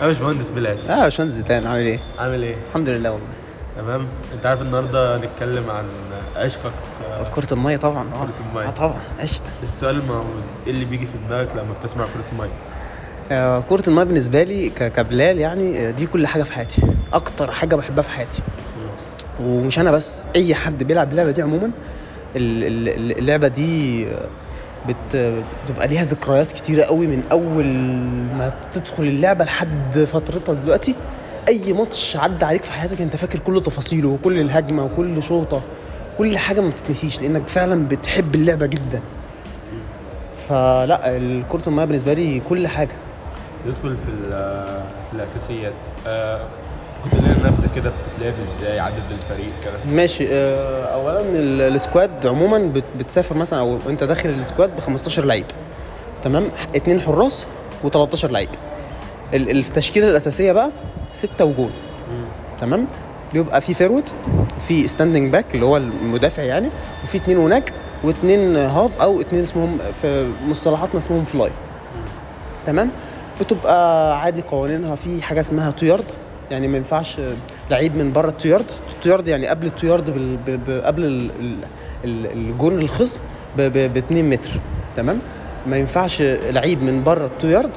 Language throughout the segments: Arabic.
يا باشمهندس بلال. آه باشمهندس زيدان. عامل إيه؟ عامل إيه؟ الحمد لله والله. تمام. أنت عارف النهارده هنتكلم عن عشقك. كرة المية طبعا. آه. كرة المية. آه طبعا. عشق السؤال المعروض إيه اللي بيجي في دماغك لما بتسمع كرة المية؟ آه، كرة المية بالنسبة لي كبلال يعني آه، دي كل حاجة في حياتي. أكتر حاجة بحبها في حياتي. ومش أنا بس أي حد بيلعب اللعبة دي عموما ال- ال- اللعبة دي بت بتبقى ليها ذكريات كتيرة قوي من أول ما تدخل اللعبة لحد فترتها دلوقتي. أي ماتش عدى عليك في حياتك أنت فاكر كل تفاصيله وكل الهجمة وكل شوطة كل حاجة ما بتتنسيش لأنك فعلا بتحب اللعبة جدا. فلا ال- كرة المية بالنسبة لي كل حاجة. ندخل في ال- الأساسيات. آه كنت لنا نبذه كده بتتلعب إزاي عدد الفريق كده ماشي آه، اولا ال- ال squad عموما بت- بتسافر مثلا أو أنت داخل ال squad ب 15 لعيب تمام؟ اتنين حراس و13 لعيب. ال- التشكيلة الأساسية بقى ستة وجول تمام؟ بيبقى في forward في standing back اللي هو المدافع يعني وفي اتنين هناك واتنين half أو اتنين اسمهم في مصطلحاتنا اسمهم flat تمام؟ بتبقى عادي قوانينها في حاجة اسمها two yard يعني ما ينفعش لعيب من بره يعني قبل ال two yard بال... ب... ب... قبل ال... ال... ال- الجون الخصم ب... ب... ب 2 متر. تمام؟ ما ينفعش لعيب من بره ال two yard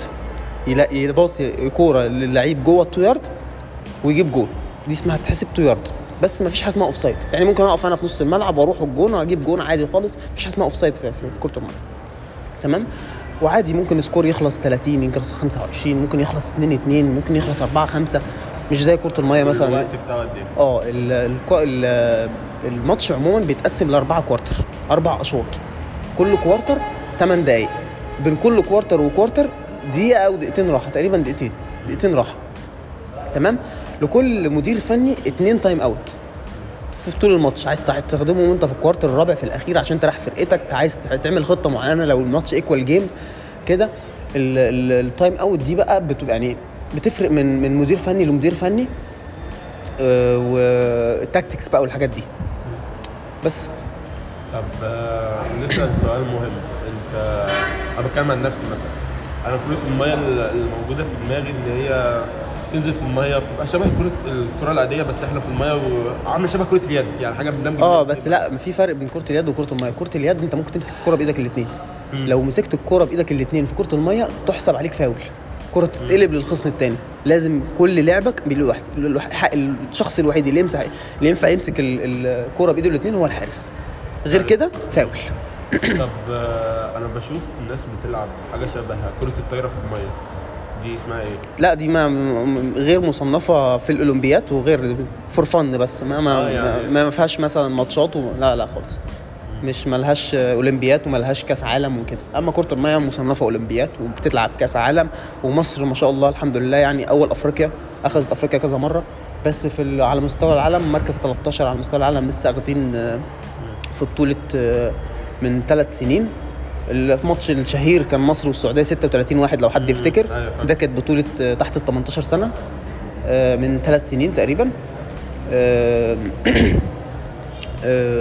يلاقي يباصي كورة للعيب جوه ال two yard ويجيب جول دي اسمها تحسب two yard بس ما فيش حاجة اسمها offside يعني ممكن أقف أنا في نص الملعب وأروح الجون وأجيب جون عادي خالص. مفيش حاجة اسمها offside في, في كرة الملعب. تمام؟ وعادي ممكن ال score يخلص 30 يخلص 25 ممكن يخلص 2 2 ممكن يخلص 4 5 مش زي كرة المية مثلا. الوقت بتاعه قد إيه؟ آه ال- الكو- ال- الماتش عموما بيتقسم لأربعة quarter أربع اشواط كل quarter 8 دقائق بين كل quarter و quarter دقيقة أو دقيقتين راحة تقريبا دقيقتين دقيقتين راحة. تمام؟ لكل مدير فني اتنين time out في طول الماتش. عايز تستخدمهم وانت في ال quarter الرابع في الأخير عشان تريح فرقتك عايز تعمل خطة معينة لو الماتش equal game كده. ال- ال- ال time out دي بقى بتبقى يعني بتفرق من من مدير فني لمدير فني آه، والتاكتكس بقى والحاجات دي. بس. طب آه نسأل سؤال مهم. انت أنا بتكلم عن نفسي مثلا. أنا كرة المية اللي موجودة في دماغي ان هي تنزل في المية بتبقى شبه كرة الكرة العادية بس إحنا في المية وعاملة شبه كرة اليد يعني حاجة بندمج آه بس لا في فرق بين كرة اليد وكرة المية. كرة اليد انت ممكن تمسك الكرة بإيدك الاثنين لو مسكت الكرة بإيدك الاثنين في كرة المية تحسب عليك فاول. كره تتقلب للخصم الثاني لازم كل لعبك بالواحد الشخص الوحيد اللي يمسح اللي ينفع يمسك ال- الكرة بإيده الاثنين هو الحارس. غير كده فاول. طب آه أنا بشوف الناس بتلعب حاجة شبه كرة الطايرة في المية. دي اسمها إيه؟ لا دي ما غير مصنفة في الأولمبيات وغير فور فن بس. ما ما, آه، يعني- ما, ما فيهاش مثلا ماتشات و... لا لا خالص. مش ملهاش أولمبيات وملهاش كأس عالم وكده. أما كرة الميه مصنفة أولمبيات وبتلعب كأس عالم ومصر ما شاء الله الحمد لله يعني أول أفريقيا أخذت أفريقيا كذا مرة. بس في على مستوى العالم مركز 13 على مستوى العالم لسه اخدين آه، في بطولة آه، من ثلاث سنين. في ماتش الشهير كان مصر والسعودية 36 واحد لو حد يفتكر. أيوة. ده كانت بطولة آه، تحت ال 18 سنه من ثلاث سنين تقريبا.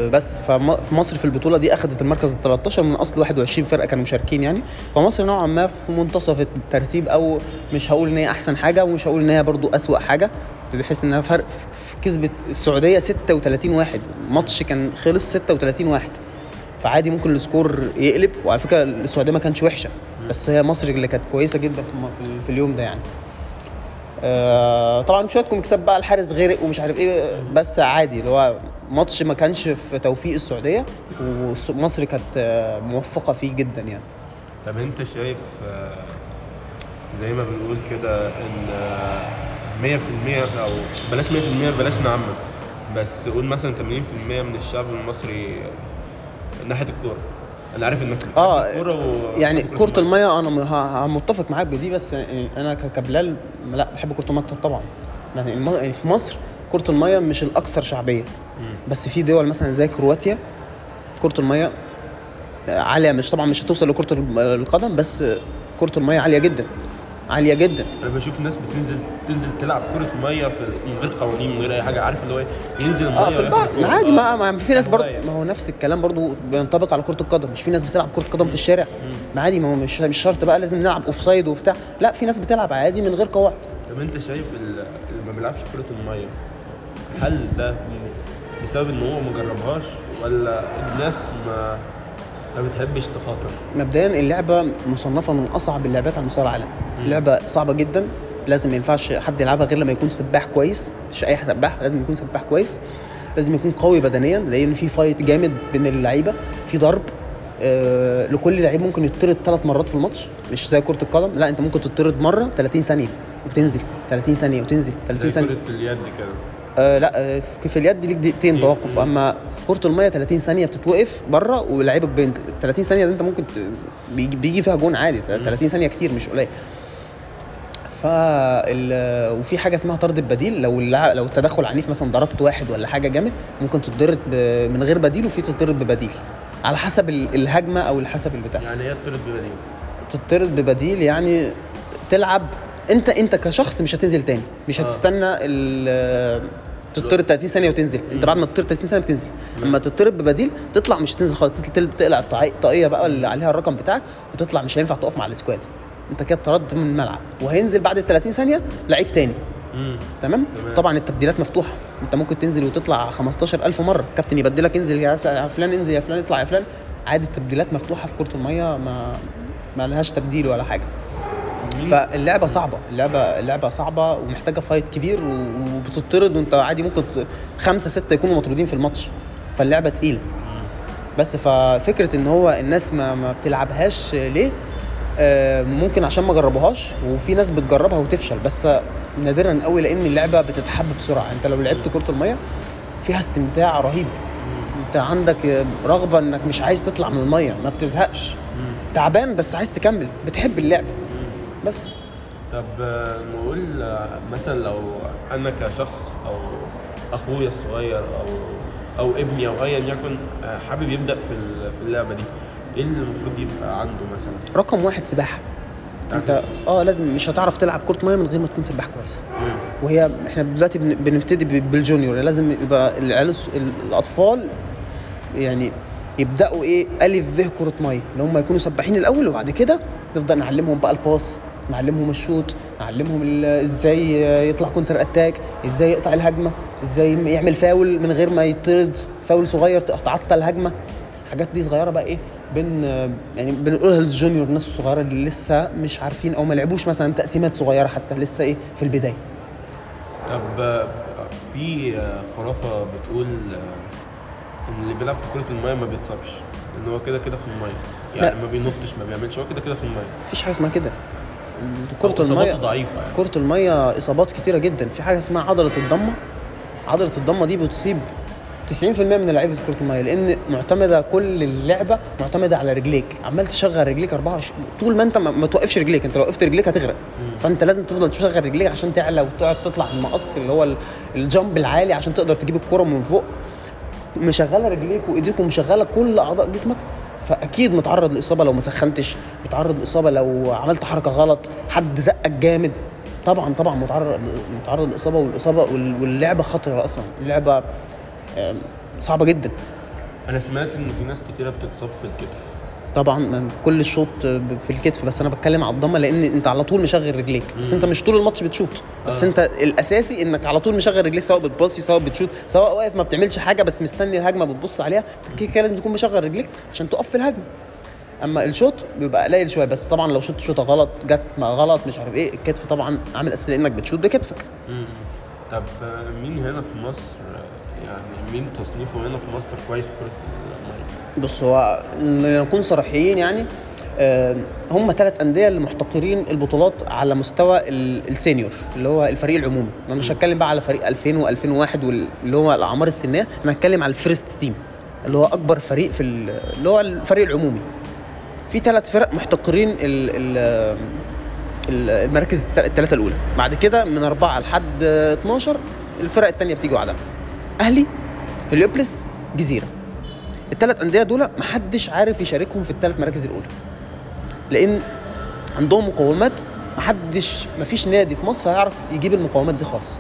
بس فم- في البطولة دي اخذت المركز ال 13 من أصل 21 فرقة كانوا مشاركين يعني. فمصر نوعا ما في منتصف الترتيب أو مش هقول إن هي أحسن حاجة ومش هقول إن هي برضو أسوأ حاجة بحيث إنها فرق كسبت السعودية 36 واحد. ماتش كان خلص 36 واحد. فعادي ممكن السكور يقلب. وعلى فكرة السعودية ما كانتش وحشة بس هي مصر اللي كانت كويسة جدا في اليوم ده يعني. آه، طبعا شوية كوميكسات بقى الحارس غرق ومش عارف إيه بس عادي اللي هو ماتش ما كانش في توفيق السعودية ومصر كانت آه، موفقة فيه جدا يعني. طب أنت شايف آه، زي ما بنقول كده إن آه، 100% أو بلاش 100% بلاش نعمم بس قول مثلا 80% من الشعب المصري ناحية الكورة. أنا عارف إنك آه الكورة و... يعني كرة المية أنا متفق معاك بدي بس يعني أنا كبلال لا بحب كرة المية أكتر طبعا. يعني يعني في مصر كرة المية مش الأكثر شعبية. بس في دول مثلا زي كرواتيا كرة المية عالية مش طبعا مش هتوصل لكرة الم- القدم بس كرة المية عالية جدا عالية جدا. أنا بشوف ناس بتنزل تنزل تلعب كرة مية في من غير قوانين من غير أي حاجة عارف اللي هو إيه؟ ينزل المية آه في البحر. عادي. ما, ما في ناس برضه هواية. ما هو نفس الكلام برضه بينطبق على كرة القدم. مش في ناس بتلعب كرة قدم في الشارع. ما عادي ما هو مش مش شرط بقى لازم نلعب offside وبتاع. لا في ناس بتلعب عادي من غير قواعد. طب أنت شايف ال- اللي ما بيلعبش كرة المية هل ده بسبب إن هو ما جربهاش ولا الناس ما ما بتحبش تخاطر؟ مبدئيا اللعبة مصنفة من أصعب اللعبات على مستوى العالم. اللعبه صعبة جدا لازم ما ينفعش حد يلعبها غير لما يكون سباح كويس مش أي سباح لازم يكون سباح كويس. لازم يكون قوي بدنيا لأن في فايت جامد بين اللعيبة في ضرب. آه لكل لعيب ممكن يطرد ثلاث مرات في الماتش مش زي كرة القدم. لا أنت ممكن تطرد مرة 30 ثانية وتنزل 30 ثانية وتنزل 30 زي ثانية. كرة اليد كده. آه لا آه في اليد ليك دقيقتين توقف. أما في كرة المية 30 ثانية بتتوقف بره ولعيبك بينزل. ال 30 ثانية دي أنت ممكن. بيجي, بيجي فيها جون عادي. 30 ثانية كتير مش قليل. فال وفي حاجة اسمها طرد البديل. لو اللع... لو التدخل عنيف مثلا ضربت واحد ولا حاجة جامد ممكن تتضرب ب... من غير بديل وفي تتضرب ببديل. على حسب ال- الهجمة أو حسب البتاع. يعني هي الطرد ببديل. تطرد ببديل يعني تلعب انت انت كشخص مش هتنزل تاني. مش آه. هتستنى ال تطرد 30 ثانية وتنزل. انت بعد ما تطرد 30 ثانية بتنزل اما تطرد ببديل تطلع مش هتنزل خالص. تقلع الطاقية- الطاقية بقى اللي عليها الرقم بتاعك وتطلع مش هينفع تقف مع ال squad. انت كده طردت من الملعب. وهينزل بعد ال 30 ثانية لعيب تاني. تمام؟ تمام. طبعا التبديلات مفتوحة. انت ممكن تنزل وتطلع 15000 مرة. الكابتن يبدلك انزل يا يا فلان انزل يا فلان اطلع يا فلان. عادي التبديلات مفتوحة في كرة المية. ما ما لهاش تبديل ولا حاجة. فاللعبة صعبة. اللعبة اللعبة صعبة ومحتاجة fight كبير وبتطرد وانت عادي ممكن خمسة ستة يكونوا مطرودين في الماتش. فاللعبة تقيلة. بس ففكرة إن هو الناس ما, ما بتلعبهاش ليه؟ آه، ممكن عشان ما جربوهاش وفي ناس بتجربها وتفشل. بس نادرا قوي لأن اللعبة بتتحب بسرعة. أنت لو لعبت كرة المية فيها استمتاع رهيب. أنت عندك رغبة إنك مش عايز تطلع من المية ما بتزهقش. تعبان بس عايز تكمل. بتحب اللعبه بس. طب آه، نقول آه، مثلا لو أنا كشخص أو أخويا الصغير أو أو ابني أو ايا يكن آه، حابب يبدأ في في اللعبة دي إيه اللي المفروض يبقى عنده مثلا؟ رقم واحد سباحة. أنت آه لازم مش هتعرف تلعب كرة مية من غير ما تكون سباح كويس. مم. وهي إحنا دلوقتي بن- بنبتدي بالجونيور لازم يبقى العيال الأطفال يعني يبدأوا إيه ألف ب كرة مية اللي هم يكونوا سباحين الأول وبعد كده نبدا نعلمهم بقى الباص. نعلمهم الشوط نعلمهم إزاي يطلع counter attack إزاي يقطع الهجمة إزاي يعمل فاول من غير ما يطرد فاول صغير تعطل الهجمة. الحاجات دي صغيرة بقى إيه بن يعني بنقولها لل junior الناس الصغيرة اللي لسه مش عارفين أو ما لعبوش مثلا تقسيمات صغيرة حتى لسه إيه في البداية. طب في خرافة بتقول إن اللي بيلعب في كرة الميه ما بيتصابش إن هو كده كده في الميه يعني لا. ما بينطش ما بيعملش هو كده كده في الميه مفيش حاجة اسمها كده. كرة إصاباته المية. ضعيفة يعني. كرة المية إصابات كتيرة جدا. في حاجة اسمها عضلة الضمة. عضلة الضمة دي بتصيب 90% من لعيبة كرة المية لأن معتمدة كل اللعبة معتمدة على رجليك. عمال تشغل رجليك 24 طول ما أنت ما, توقفش رجليك. أنت لو وقفت رجليك هتغرق. فأنت لازم تفضل تشغل رجليك عشان تعلى وتقعد تطلع المقص اللي هو ال- الجامب العالي عشان تقدر تجيب الكرة من فوق. مشغلة رجليك وإيديك ومشغلة كل أعضاء جسمك. فأكيد متعرض لإصابة لو ما سخنتش متعرض لإصابة لو عملت حركة غلط حد زقك جامد. طبعا طبعا متعرض متعرض لإصابة والإصابة وال- واللعبة خطرة أصلا. اللعبة صعبة جدا. أنا سمعت إن في ناس كتيرة بتتصاب في الكتف. طبعا كل الشوط في الكتف بس أنا بتكلم على الضمة لأن أنت على طول مشغل رجليك بس أنت مش طول الماتش بتشوط بس آه. أنت الأساسي إنك على طول مشغل رجليك سواء بتباصي سواء بتشوط سواء واقف ما بتعملش حاجة بس مستني الهجمة بتبص عليها كده لازم تكون مشغل رجليك عشان تقف في الهجمة أما الشوط بيبقى قليل شوية بس طبعا لو شوط شوطة غلط جت ما غلط مش عارف إيه الكتف طبعا عامل اساسي لانك بتشوط بكتفك. طب مين هنا في مصر؟ يعني مين تصنيفه هنا في مصر كويس في كرة المية؟ بص هو نكون صريحين يعني هم ثلاث أندية اللي محتكرين البطولات على مستوى ال- ال senior اللي هو الفريق العمومي. أنا مش هتكلم بقى على فريق 2000 و2001 واللي هو الأعمار السنية أنا هتكلم على ال first team اللي هو أكبر فريق في ال- اللي هو الفريق العمومي. في ثلاث فرق محتقرين ال ال ال- المراكز الثلاثه الأولى. بعد كده من أربعة لحد 12 الفرق الثانية بتيجي بعدها. أهلي هليوبلس جزيرة. الثلاث أندية دول محدش عارف يشاركهم في الثلاث مراكز الأولى. لأن عندهم مقومات محدش مفيش نادي في مصر هيعرف يجيب المقومات دي خالص.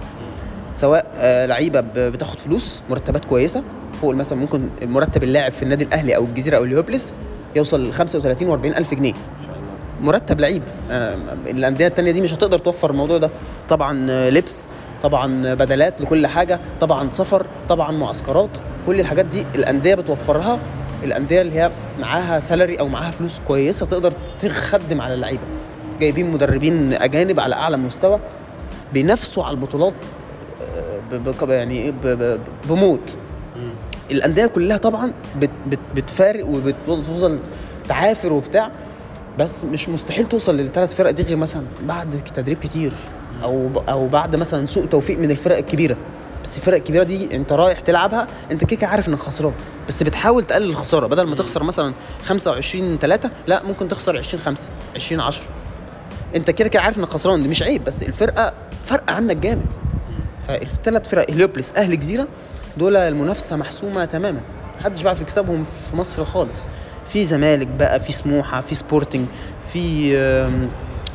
سواء آه، لعيبة بتاخد فلوس مرتبات كويسة. فوق مثلا ممكن مرتب اللاعب في النادي الأهلي أو الجزيرة أو هليوبوليس يوصل ل 35 و40 ألف جنيه. مرتب لعيب. آه، الأندية التانية دي مش هتقدر توفر الموضوع ده. طبعا آه، لبس طبعا بدلات لكل حاجة طبعا سفر طبعا معسكرات كل الحاجات دي الأندية بتوفرها. الأندية اللي هي معاها salary أو معاها فلوس كويسة تقدر تخدم على اللعيبة. جايبين مدربين أجانب على أعلى مستوى بينافسوا على البطولات آه، يعني إيه؟ بموت. الأندية كلها طبعا بت بت بتفارق وبتفضل تعافر وبتاع. بس مش مستحيل توصل للثلاث فرق دي غير مثلا بعد تدريب كتير أو أو بعد مثلا سوء توفيق من الفرق الكبيرة. بس الفرق الكبيرة دي أنت رايح تلعبها أنت كيكه عارف إنك خسران. بس بتحاول تقلل الخسارة. بدل ما تخسر مثلا 25 3 لا ممكن تخسر 20 5 20 10 أنت كده كده عارف إنك خسران. دي مش عيب بس الفرقة فرق عنك جامد. فالثلاث فرق هليوبلس أهل جزيرة دول المنافسة محسومة تماما. محدش بيعرف يكسبهم في مصر خالص. في زمالك بقى في سموحة في سبورتنج في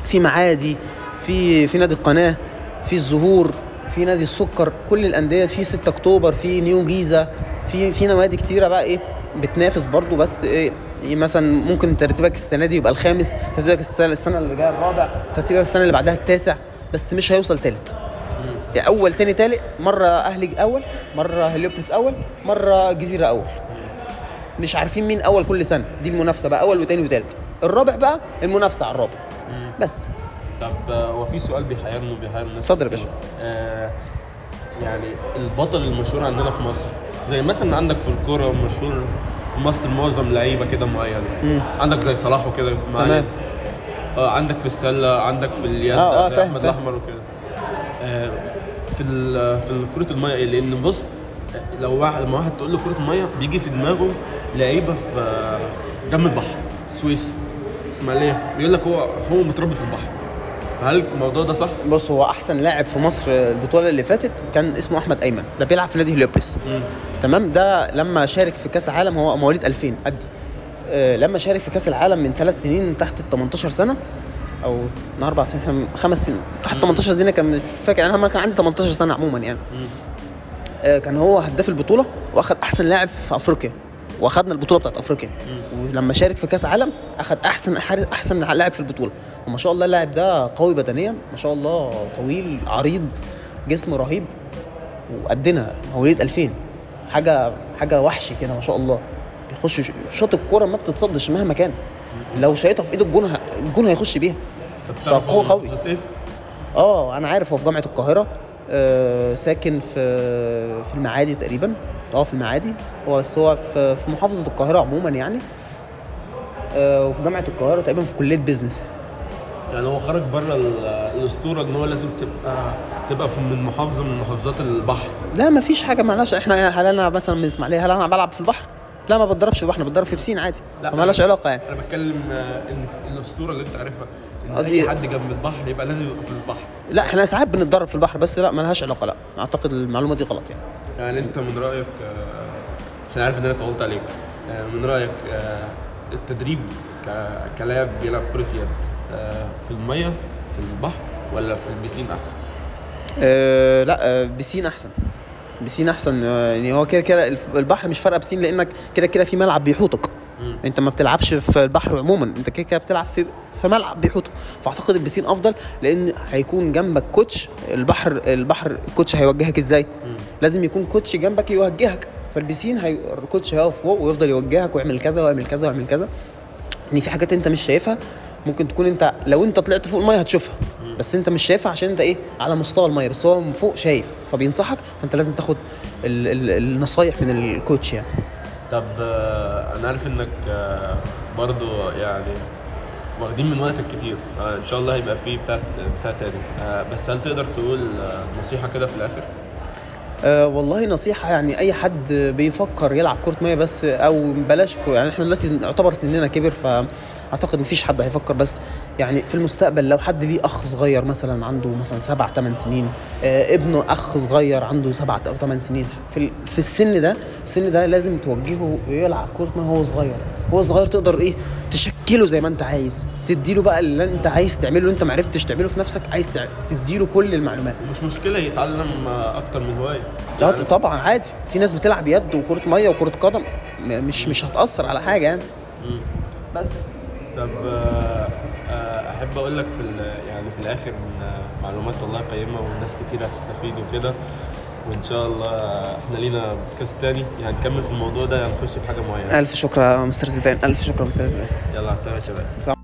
في معادي في في نادي القناة في الزهور في نادي السكر كل الأندية في 6 أكتوبر في نيو جيزة في في نوادي كتيرة بقى إيه بتنافس برضو بس إيه إيه مثلا ممكن ترتيبك السنة دي يبقى الخامس ترتيبك السنة اللي جاية الرابع ترتيبك السنة اللي بعدها التاسع بس مش هيوصل تالت. يعني أول تاني تالت مرة أهلي أول مرة هليوبلس أول مرة جزيرة أول. مش عارفين مين أول كل سنة دي المنافسة بقى أول وتاني وتالت الرابع بقى المنافسة على الرابع بس طب آه، هو في سؤال بيحيرني وبيحير الناس اتفضل يا باشا. آه يعني البطل المشهور عندنا في مصر زي مثلا عندك في الكورة مشهور في مصر معظم لعيبة كده معينة مم. عندك زي صلاح وكده معين. تمام. آه عندك في السلة عندك في اليد آه، آه، زي أحمد. الأحمر وكده آه في في كرة المية لأن بص لو واحد لما واحد تقول له كرة مية بيجي في دماغه لعيبة في جنب البحر السويس إسماعيلية. بيقول لك هو هو متربي في البحر. هل الموضوع ده صح؟ بص هو أحسن لاعب في مصر البطولة اللي فاتت كان اسمه أحمد أيمن. ده بيلعب في نادي هليوبلس. تمام؟ ده لما شارك في كأس العالم هو مواليد 2000 قدي. آه لما شارك في كأس العالم من ثلاث سنين تحت ال 18 سنة أو من أربع سنين إحنا خمس سنين. تحت 18 سنة كان مش فاكر أنا لما كان عندي 18 سنة عموما يعني. آه كان هو هداف البطولة وأخد أحسن لاعب في أفريقيا. واخدنا البطوله بتاعت افريقيا. ولما شارك في كاس عالم اخد احسن حارس احسن لاعب في البطوله. وما شاء الله اللاعب ده قوي بدنيا ما شاء الله طويل عريض جسم رهيب وقدنا مواليد 2000 حاجة حاجة وحش كده ما شاء الله. بيخش شاط الكورة ما بتتصدش مهما كان. لو شايطها في ايد الجون الجون هيخش بيها. هو قوي. إيه؟ آه أنا عارف هو في جامعة القاهرة. ساكن في في المعادي تقريبا. آه في المعادي. هو بس هو في في محافظة القاهرة عموما يعني. آه وفي جامعة القاهرة تقريبا في كلية بيزنس يعني هو خرج بره ال- الأسطورة إن هو لازم تبقى تبقى في من محافظة من محافظات البحر. لا ما فيش حاجة مالهاش. إحنا هل أنا مثلا من إسماعيلية هل أنا بلعب في البحر؟ لا ما بتدربش في البحر أنا بتدرب في بسين عادي. لا، ما لهاش علاقة يعني. أنا بتكلم آه، إن الأسطورة اللي أنت عارفها. قصدي- أي حد جنب البحر يبقى لازم يبقى في البحر. لا إحنا ساعات بنتدرب في البحر بس لا ما لهاش علاقة لا. أعتقد المعلومة دي غلط يعني. يعني أنت من رأيك آه، عشان عارف إن أنا طولت عليك آه، من رأيك آه، التدريب كلاعب بيلعب كرة يد في المية في البحر ولا في البسين أحسن؟ أه لا بسين أحسن. بسين أحسن يعني هو كده كده البحر مش فارقة بسين لأنك كده كده في ملعب بيحوطك. مم. انت ما بتلعبش في البحر عموما انت كده كده بتلعب في في ملعب بيحوطك فأعتقد البسين أفضل لأن هيكون جنبك كوتش البحر البحر الكوتش هيوجهك إزاي؟ مم. لازم يكون كوتش جنبك يوجهك. فالبسين هي... الكوتش هيقف فوق ويفضل يوجهك ويعمل كذا ويعمل كذا ويعمل كذا. ان في حاجات أنت مش شايفها ممكن تكون أنت لو أنت طلعت فوق المية هتشوفها. بس أنت مش شايفها عشان أنت إيه؟ على مستوى المية. بس هو من فوق شايف فبينصحك فأنت لازم تاخد ال... ال... النصايح من الكوتش يعني. طب آه، أنا عارف إنك آه، برضو يعني واخدين من وقتك كتير آه، إن شاء الله هيبقى فيه بتاع بتاع تاني بس هل تقدر تقول نصيحة كده في الآخر؟ أه والله نصيحة يعني أي حد بيفكر يلعب كرة مية بس أو بلاش كرة يعني إحنا دلوقتي نعتبر سننا كبر فأعتقد مفيش حد هيفكر بس يعني في المستقبل لو حد ليه أخ صغير مثلا عنده مثلا سبع ثمان سنين أه ابنه أخ صغير عنده سبعة أو ثمان سنين في في السن ده السن ده لازم توجهه يلعب كرة مية وهو صغير. وهو صغير تقدر إيه تشكله زي ما أنت عايز تديله بقى اللي أنت عايز تعمله اللي أنت معرفتش تعمله في نفسك عايز تديله كل المعلومات. ومش مشكلة يتعلم آه، أكتر من هواية. آه طبعا عادي. في ناس بتلعب يد وكرة مية وكرة قدم مش مش هتأثر على حاجة يعني. بس طب آه، آه، أحب أقول لك في يعني في الآخر إن آه، معلومات والله قيمة والناس كتير هتستفيد وكده. وإن شاء الله إحنا لينا بودكاست تاني. يعني نكمل في الموضوع ده هنخش في حاجة معينة. ألف شكر يا مستر زيدان. ألف شكر يا مستر زيدان. يلا على السلامة يا شباب.